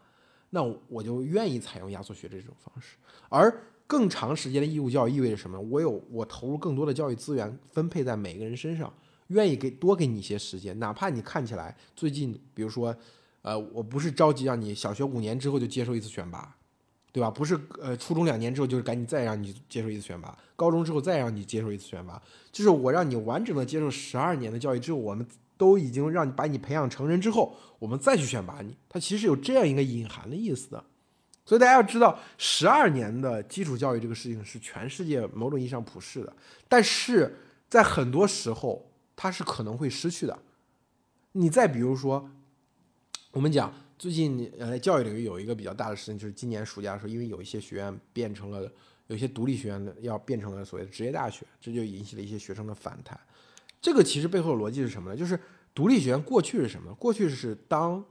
那我就愿意采用压缩学这种方式，而。更长时间的义务教育意味着什么？我有我投入更多的教育资源分配在每个人身上，愿意给多给你一些时间，哪怕你看起来最近，比如说，呃，我不是着急让你小学五年之后就接受一次选拔，对吧？不是呃初中两年之后就是赶紧再让你接受一次选拔，高中之后再让你接受一次选拔，就是我让你完整的接受十二年的教育之后，我们都已经让你把你培养成人之后，我们再去选拔你，它其实有这样一个隐含的意思的。所以大家要知道，十二年的基础教育这个事情是全世界某种意义上普世的，但是在很多时候它是可能会失去的。你再比如说，我们讲最近呃教育领域有一个比较大的事情，就是今年暑假的时候，因为有一些学院变成了有些独立学院的要变成了所谓的职业大学，这就引起了一些学生的反弹。这个其实背后的逻辑是什么呢？就是独立学院过去是什么？过去是当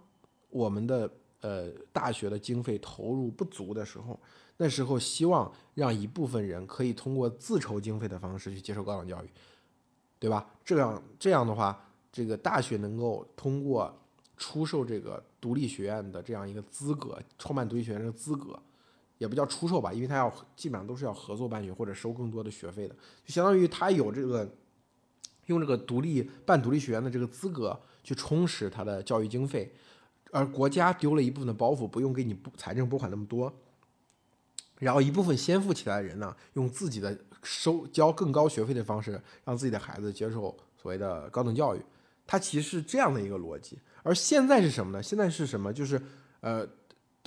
我们的。呃，大学的经费投入不足的时候，那时候希望让一部分人可以通过自筹经费的方式去接受高等教育，对吧？这样这样的话，这个大学能够通过出售这个独立学院的这样一个资格，创办独立学院的资格，也不叫出售吧，因为他要基本上都是要合作办学或者收更多的学费的，就相当于他有这个用这个独立办独立学院的这个资格去充实他的教育经费。而国家丢了一部分的包袱，不用给你财政拨款那么多，然后一部分先富起来的人呢，用自己的收交更高学费的方式，让自己的孩子接受所谓的高等教育，它其实是这样的一个逻辑。而现在是什么呢？现在是什么？就是呃，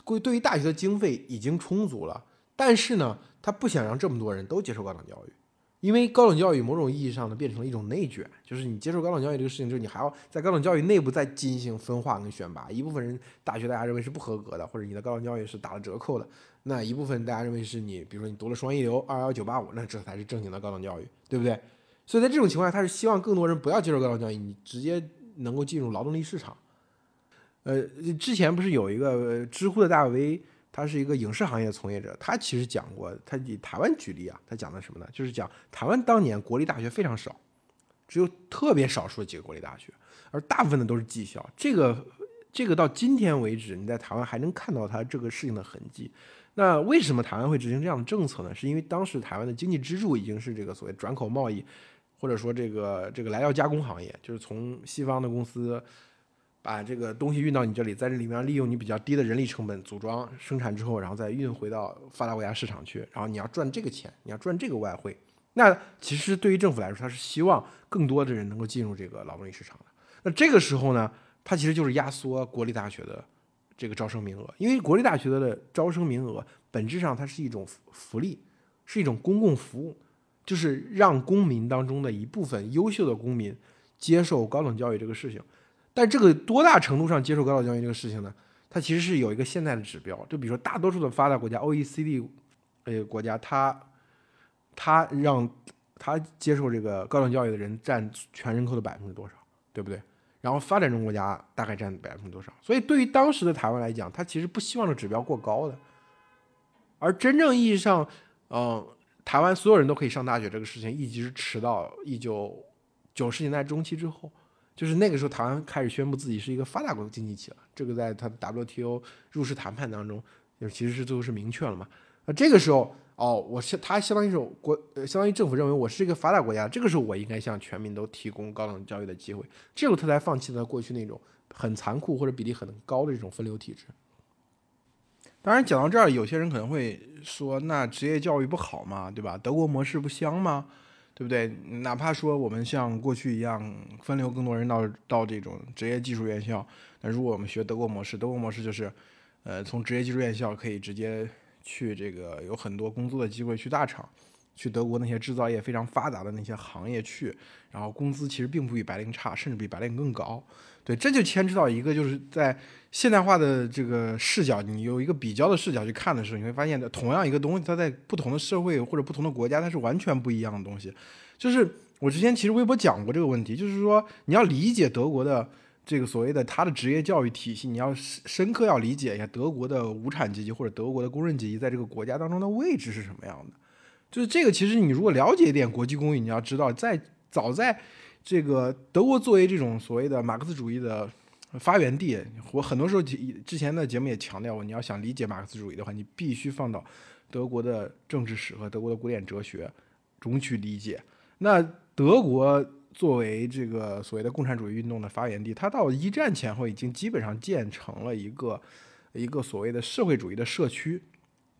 对对于大学的经费已经充足了，但是呢，他不想让这么多人都接受高等教育。因为高等教育某种意义上呢变成了一种内卷，就是你接受高等教育这个事情，就是你还要在高等教育内部再进行分化跟选拔。一部分人大学大家认为是不合格的，或者你的高等教育是打了折扣的，那一部分大家认为是你，比如说你读了双一流、二幺九八五，那这才是正经的高等教育，对不对？所以在这种情况下，他是希望更多人不要接受高等教育，你直接能够进入劳动力市场。呃，之前不是有一个知乎的大 V，他是一个影视行业从业者，他其实讲过，他以台湾举例啊，他讲的什么呢？就是讲台湾当年国立大学非常少，只有特别少数的几个国立大学，而大部分的都是技校。这个这个到今天为止，你在台湾还能看到他这个事情的痕迹。那为什么台湾会执行这样的政策呢？是因为当时台湾的经济支柱已经是这个所谓转口贸易，或者说这个这个来料加工行业，就是从西方的公司把这个东西运到你这里，在这里面利用你比较低的人力成本组装生产之后，然后再运回到发达国家市场去，然后你要赚这个钱，你要赚这个外汇。那其实对于政府来说，他是希望更多的人能够进入这个劳动力市场的。那这个时候呢，它其实就是压缩国立大学的。这个招生名额，因为国立大学的招生名额本质上它是一种福利，是一种公共服务，就是让公民当中的一部分优秀的公民接受高等教育这个事情。但这个多大程度上接受高等教育这个事情呢？它其实是有一个现在的指标，就比如说大多数的发达国家，OECD 呃国家，它它让它接受这个高等教育的人占全人口的百分之多少，对不对？然后发展中国家大概占百分之多少？所以对于当时的台湾来讲，他其实不希望这指标过高的。而真正意义上，嗯，台湾所有人都可以上大学这个事情，一直迟到一九九十年代中期之后，就是那个时候台湾开始宣布自己是一个发达国家经济体了。这个在他 WTO 入世谈判当中，就其实是最后是明确了嘛。那这个时候。哦，我是他相当于是国，相当于政府认为我是一个发达国家，这个时候我应该向全民都提供高等教育的机会，这个他才放弃了过去那种很残酷或者比例很高的这种分流体制。当然，讲到这儿，有些人可能会说，那职业教育不好嘛？对吧？德国模式不香吗？对不对？哪怕说我们像过去一样分流更多人到到这种职业技术院校，那如果我们学德国模式，德国模式就是，呃，从职业技术院校可以直接。去这个有很多工作的机会，去大厂，去德国那些制造业非常发达的那些行业去，然后工资其实并不比白领差，甚至比白领更高。对，这就牵扯到一个，就是在现代化的这个视角，你有一个比较的视角去看的时候，你会发现，同样一个东西，它在不同的社会或者不同的国家，它是完全不一样的东西。就是我之前其实微博讲过这个问题，就是说你要理解德国的。这个所谓的他的职业教育体系，你要深刻要理解一下德国的无产阶级或者德国的工人阶级在这个国家当中的位置是什么样的。就是这个，其实你如果了解一点国际公寓，你要知道，在早在这个德国作为这种所谓的马克思主义的发源地，我很多时候之前的节目也强调过，你要想理解马克思主义的话，你必须放到德国的政治史和德国的古典哲学中去理解。那德国。作为这个所谓的共产主义运动的发源地，它到一战前后已经基本上建成了一个一个所谓的社会主义的社区。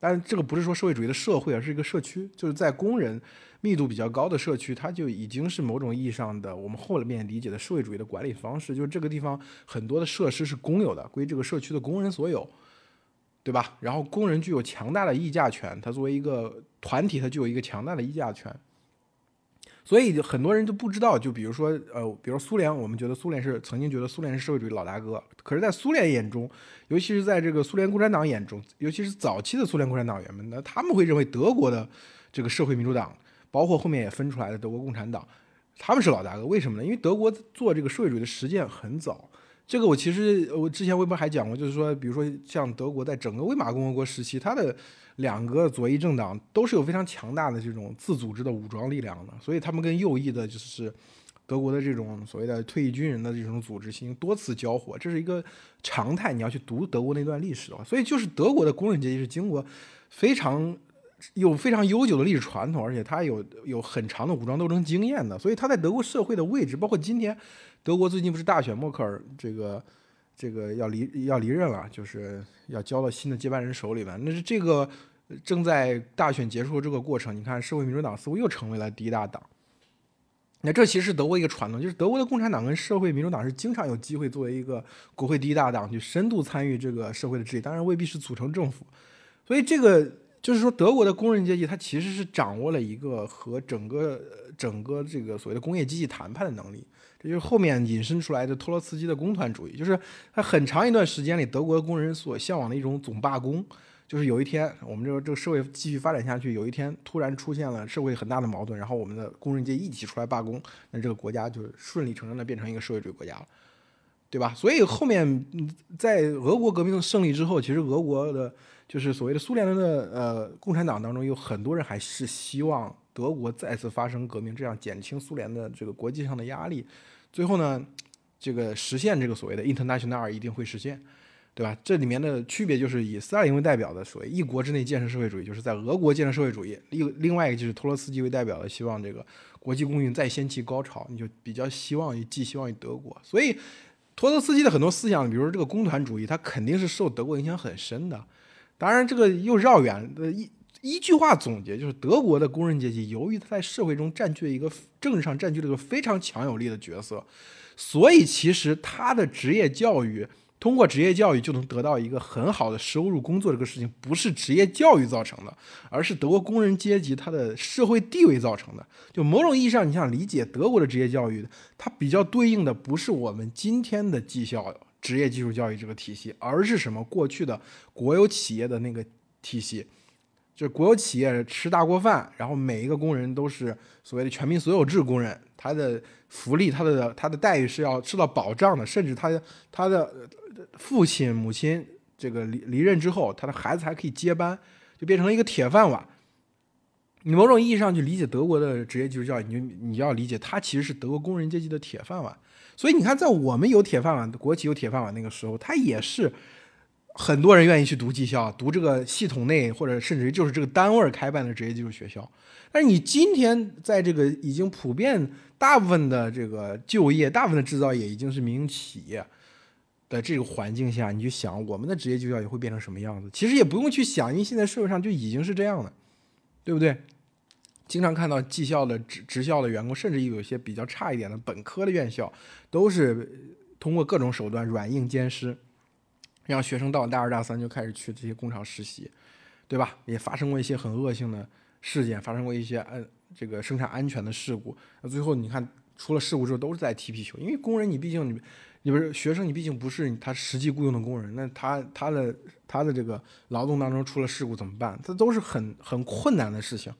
但这个不是说社会主义的社会，而是一个社区，就是在工人密度比较高的社区，它就已经是某种意义上的我们后面理解的社会主义的管理方式。就是这个地方很多的设施是公有的，归这个社区的工人所有，对吧？然后工人具有强大的议价权，他作为一个团体，他具有一个强大的议价权。所以很多人就不知道，就比如说，呃，比如苏联，我们觉得苏联是曾经觉得苏联是社会主义老大哥，可是，在苏联眼中，尤其是在这个苏联共产党眼中，尤其是早期的苏联共产党员们，那他们会认为德国的这个社会民主党，包括后面也分出来的德国共产党，他们是老大哥。为什么呢？因为德国做这个社会主义的实践很早。这个我其实我之前微博还讲过，就是说，比如说像德国在整个魏玛共和国时期，它的两个左翼政党都是有非常强大的这种自组织的武装力量的，所以他们跟右翼的，就是德国的这种所谓的退役军人的这种组织进行多次交火，这是一个常态。你要去读德国那段历史的话，所以就是德国的工人阶级是经过非常有非常悠久的历史传统，而且他有有很长的武装斗争经验的，所以他在德国社会的位置，包括今天德国最近不是大选，默克尔这个这个要离要离任了，就是要交到新的接班人手里了，那是这个。正在大选结束这个过程，你看社会民主党似乎又成为了第一大党。那这其实是德国一个传统，就是德国的共产党跟社会民主党是经常有机会作为一个国会第一大党去深度参与这个社会的治理，当然未必是组成政府。所以这个就是说，德国的工人阶级他其实是掌握了一个和整个整个这个所谓的工业机器谈判的能力。这就是后面引申出来的托洛茨基的工团主义，就是他很长一段时间里德国工人所向往的一种总罢工。就是有一天我们这个这个社会继续发展下去，有一天突然出现了社会很大的矛盾，然后我们的工人阶级一起出来罢工，那这个国家就顺理成章的变成一个社会主义国家了。对吧？所以后面在俄国革命胜利之后，其实俄国的，就是所谓的苏联的呃共产党当中，有很多人还是希望德国再次发生革命，这样减轻苏联的这个国际上的压力。最后呢，这个实现这个所谓的 international 一定会实现，对吧？这里面的区别就是以斯大林为代表的所谓一国之内建设社会主义，就是在俄国建设社会主义；另另外一个就是托洛斯基为代表的，希望这个国际公运再掀起高潮，你就比较希望于寄希望于德国，所以。托洛斯基的很多思想，比如说这个工团主义，它肯定是受德国影响很深的。当然，这个又绕远。呃，一一句话总结就是，德国的工人阶级由于他在社会中占据了一个政治上占据了一个非常强有力的角色，所以其实他的职业教育。通过职业教育就能得到一个很好的收入工作，这个事情不是职业教育造成的，而是德国工人阶级他的社会地位造成的。就某种意义上，你想理解德国的职业教育，它比较对应的不是我们今天的技校职业技术教育这个体系，而是什么过去的国有企业的那个体系，就是国有企业吃大锅饭，然后每一个工人都是所谓的全民所有制工人，他的福利、他的他的待遇是要受到保障的，甚至他他的。父亲、母亲这个离离任之后，他的孩子还可以接班，就变成了一个铁饭碗。你某种意义上去理解德国的职业技术教育，你你要理解，它其实是德国工人阶级的铁饭碗。所以你看，在我们有铁饭碗、国企有铁饭碗那个时候，它也是很多人愿意去读技校、读这个系统内或者甚至于就是这个单位开办的职业技术学校。但是你今天在这个已经普遍大部分的这个就业、大部分的制造业已经是民营企业。的这个环境下，你就想我们的职业技术教育会变成什么样子？其实也不用去想，因为现在社会上就已经是这样的，对不对？经常看到技校的职职校的员工，甚至有一些比较差一点的本科的院校，都是通过各种手段软硬兼施，让学生到大二大三就开始去这些工厂实习，对吧？也发生过一些很恶性的事件，发生过一些呃这个生产安全的事故。那最后你看出了事故之后，都是在踢皮球，因为工人你毕竟你。你不是学生，你毕竟不是他实际雇佣的工人，那他他的他的这个劳动当中出了事故怎么办？这都是很很困难的事情，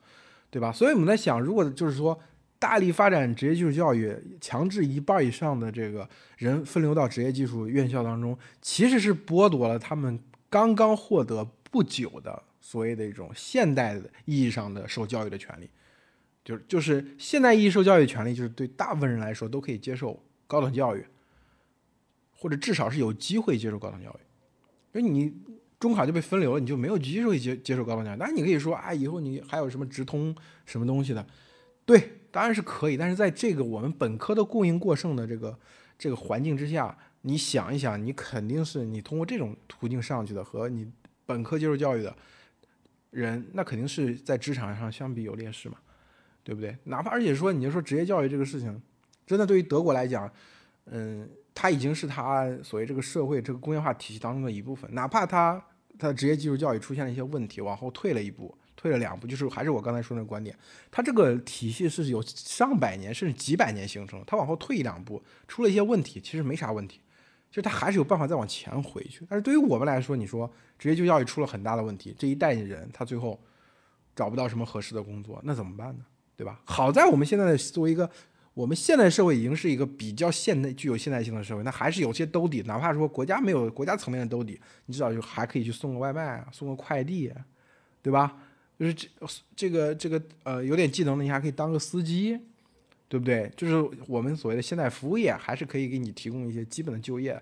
对吧？所以我们在想，如果就是说大力发展职业技术教育，强制一半以上的这个人分流到职业技术院校当中，其实是剥夺了他们刚刚获得不久的所谓的一种现代的意义上的受教育的权利，就是就是现代意义受教育权利，就是对大部分人来说都可以接受高等教育。或者至少是有机会接受高等教育，因为你中考就被分流了，你就没有机会接接受高等教育。当然你可以说啊，以后你还有什么直通什么东西的，对，当然是可以。但是在这个我们本科的供应过剩的这个这个环境之下，你想一想，你肯定是你通过这种途径上去的，和你本科接受教育的人，那肯定是在职场上相比有劣势嘛，对不对？哪怕而且说，你就说职业教育这个事情，真的对于德国来讲，嗯。它已经是它所谓这个社会这个工业化体系当中的一部分，哪怕它它的职业技术教育出现了一些问题，往后退了一步，退了两步，就是还是我刚才说那个观点，它这个体系是有上百年甚至几百年形成，它往后退一两步，出了一些问题，其实没啥问题，其实它还是有办法再往前回去。但是对于我们来说，你说职业就教育出了很大的问题，这一代人他最后找不到什么合适的工作，那怎么办呢？对吧？好在我们现在作为一个。我们现代社会已经是一个比较现代、具有现代性的社会，那还是有些兜底。哪怕说国家没有国家层面的兜底，你至少就还可以去送个外卖啊，送个快递，对吧？就是这这个这个呃，有点技能的，你还可以当个司机，对不对？就是我们所谓的现代服务业，还是可以给你提供一些基本的就业。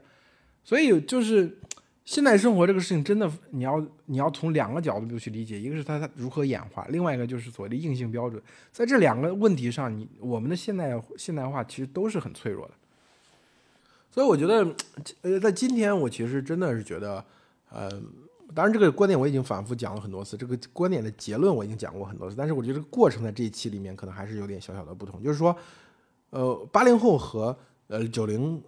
所以就是。现代生活这个事情真的，你要你要从两个角度去理解，一个是它它如何演化，另外一个就是所谓的硬性标准。在这两个问题上，你我们的现代现代化其实都是很脆弱的。所以我觉得，呃，在今天我其实真的是觉得，呃，当然这个观点我已经反复讲了很多次，这个观点的结论我已经讲过很多次，但是我觉得这个过程在这一期里面可能还是有点小小的不同，就是说，呃，八零后和呃九零。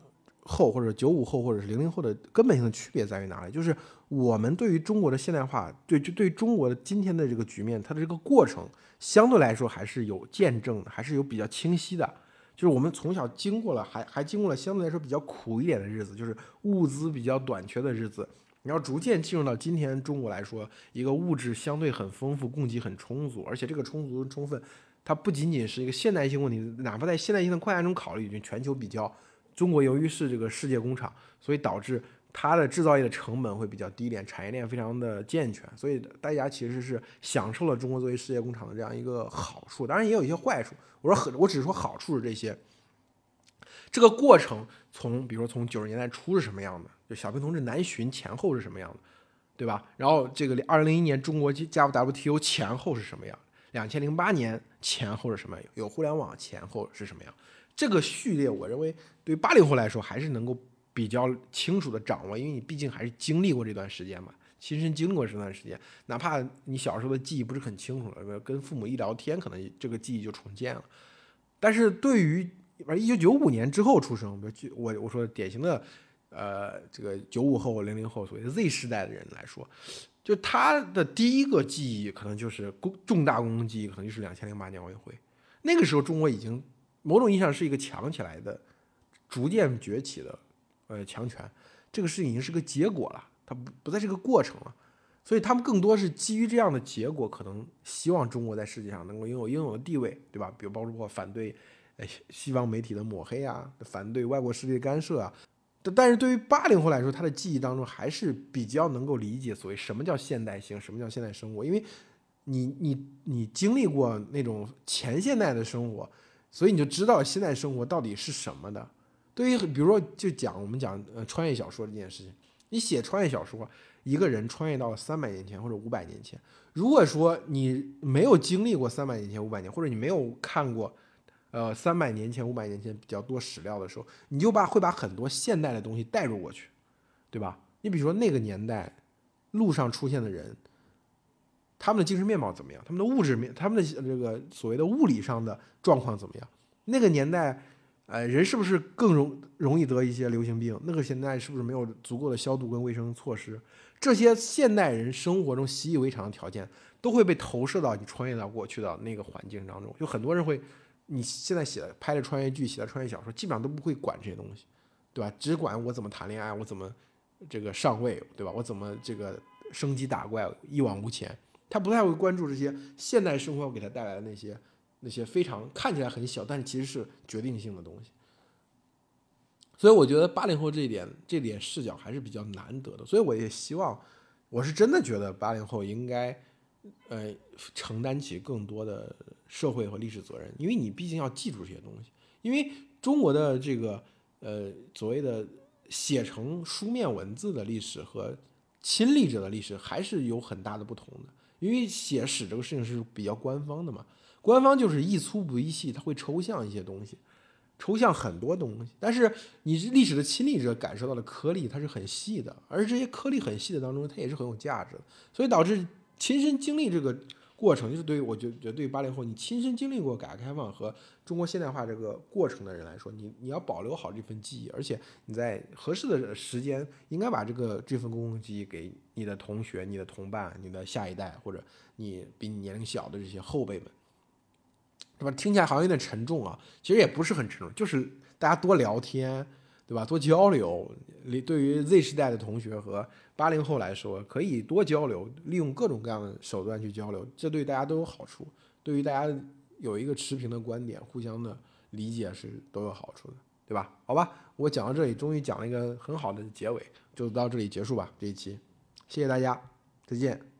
后或者九五后或者是零零后的根本性的区别在于哪里？就是我们对于中国的现代化，对就对中国的今天的这个局面，它的这个过程相对来说还是有见证的，还是有比较清晰的。就是我们从小经过了，还还经过了相对来说比较苦一点的日子，就是物资比较短缺的日子，你要逐渐进入到今天中国来说，一个物质相对很丰富、供给很充足，而且这个充足充分，它不仅仅是一个现代性问题，哪怕在现代性的框架中考虑，已经全球比较，中国由于是这个世界工厂，所以导致它的制造业的成本会比较低廉，产业链非常的健全，所以大家其实是享受了中国作为世界工厂的这样一个好处，当然也有一些坏处。我说很，我只是说好处是这些。这个过程从，比如说从九十年代初是什么样的，就小平同志南巡前后是什么样的，对吧？然后这个二零零一年中国加入 WTO 前后是什么样？两千零八年前后是什么样？有互联网前后是什么样？这个序列，我认为对八零后来说还是能够比较清楚的掌握，因为你毕竟还是经历过这段时间嘛，亲身经历过这段时间，哪怕你小时候的记忆不是很清楚了，跟父母一聊天，可能这个记忆就重建了。但是对于而一九九五年之后出生，比如我我说典型的，呃，这个九五后、零零后，所谓 Z 时代的人来说，就他的第一个记忆可能就是公重大公共记忆，可能就是两千零八年奥运会。那个时候，中国已经某种意义上是一个强起来的、逐渐崛起的呃强权。这个事情已经是个结果了，它不不再是个过程了。所以他们更多是基于这样的结果，可能希望中国在世界上能够拥有应有的地位，对吧？比如包括反对。哎，西方媒体的抹黑啊，反对外国势力的干涉啊，但但是对于八零后来说，他的记忆当中还是比较能够理解所谓什么叫现代性，什么叫现代生活，因为你你你经历过那种前现代的生活，所以你就知道现代生活到底是什么的。对于比如说就讲我们讲呃穿越小说这件事情，你写穿越小说，一个人穿越到了三百年前或者五百年前，如果说你没有经历过三百年前五百年，或者你没有看过。呃，三百年前、五百年前比较多史料的时候，你就把会把很多现代的东西带入过去，对吧？你比如说那个年代，路上出现的人，他们的精神面貌怎么样？他们的物质面，他们的这个所谓的物理上的状况怎么样？那个年代，呃，人是不是更容容易得一些流行病？那个现在是不是没有足够的消毒跟卫生措施？这些现代人生活中习以为常的条件，都会被投射到你穿越到过去的那个环境当中。就很多人会。你现在写的拍的穿越剧，写的穿越小说，基本上都不会管这些东西，对吧？只管我怎么谈恋爱，我怎么这个上位，对吧？我怎么这个升级打怪，一往无前。他不太会关注这些现代生活给他带来的那些那些非常看起来很小，但是其实是决定性的东西。所以我觉得八零后这一点这点视角还是比较难得的。所以我也希望，我是真的觉得八零后应该。呃，承担起更多的社会和历史责任，因为你毕竟要记住这些东西。因为中国的这个呃所谓的写成书面文字的历史和亲历者的历史还是有很大的不同的。因为写史这个事情是比较官方的嘛，官方就是一粗不一细，它会抽象一些东西，抽象很多东西。但是你历史的亲历者感受到的颗粒，它是很细的，而这些颗粒很细的当中，它也是很有价值的，所以导致。亲身经历这个过程，就是对于我觉觉得对于八零后，你亲身经历过改革开放和中国现代化这个过程的人来说，你你要保留好这份记忆，而且你在合适的时间应该把这个这份公共记忆给你的同学、你的同伴、你的下一代，或者你比你年龄小的这些后辈们，对吧？听起来好像有点沉重啊，其实也不是很沉重，就是大家多聊天。对吧？多交流，对于 Z 时代的同学和八零后来说，可以多交流，利用各种各样的手段去交流，这对大家都有好处。对于大家有一个持平的观点，互相的理解是都有好处的，对吧？好吧，我讲到这里，终于讲了一个很好的结尾，就到这里结束吧。这一期，谢谢大家，再见。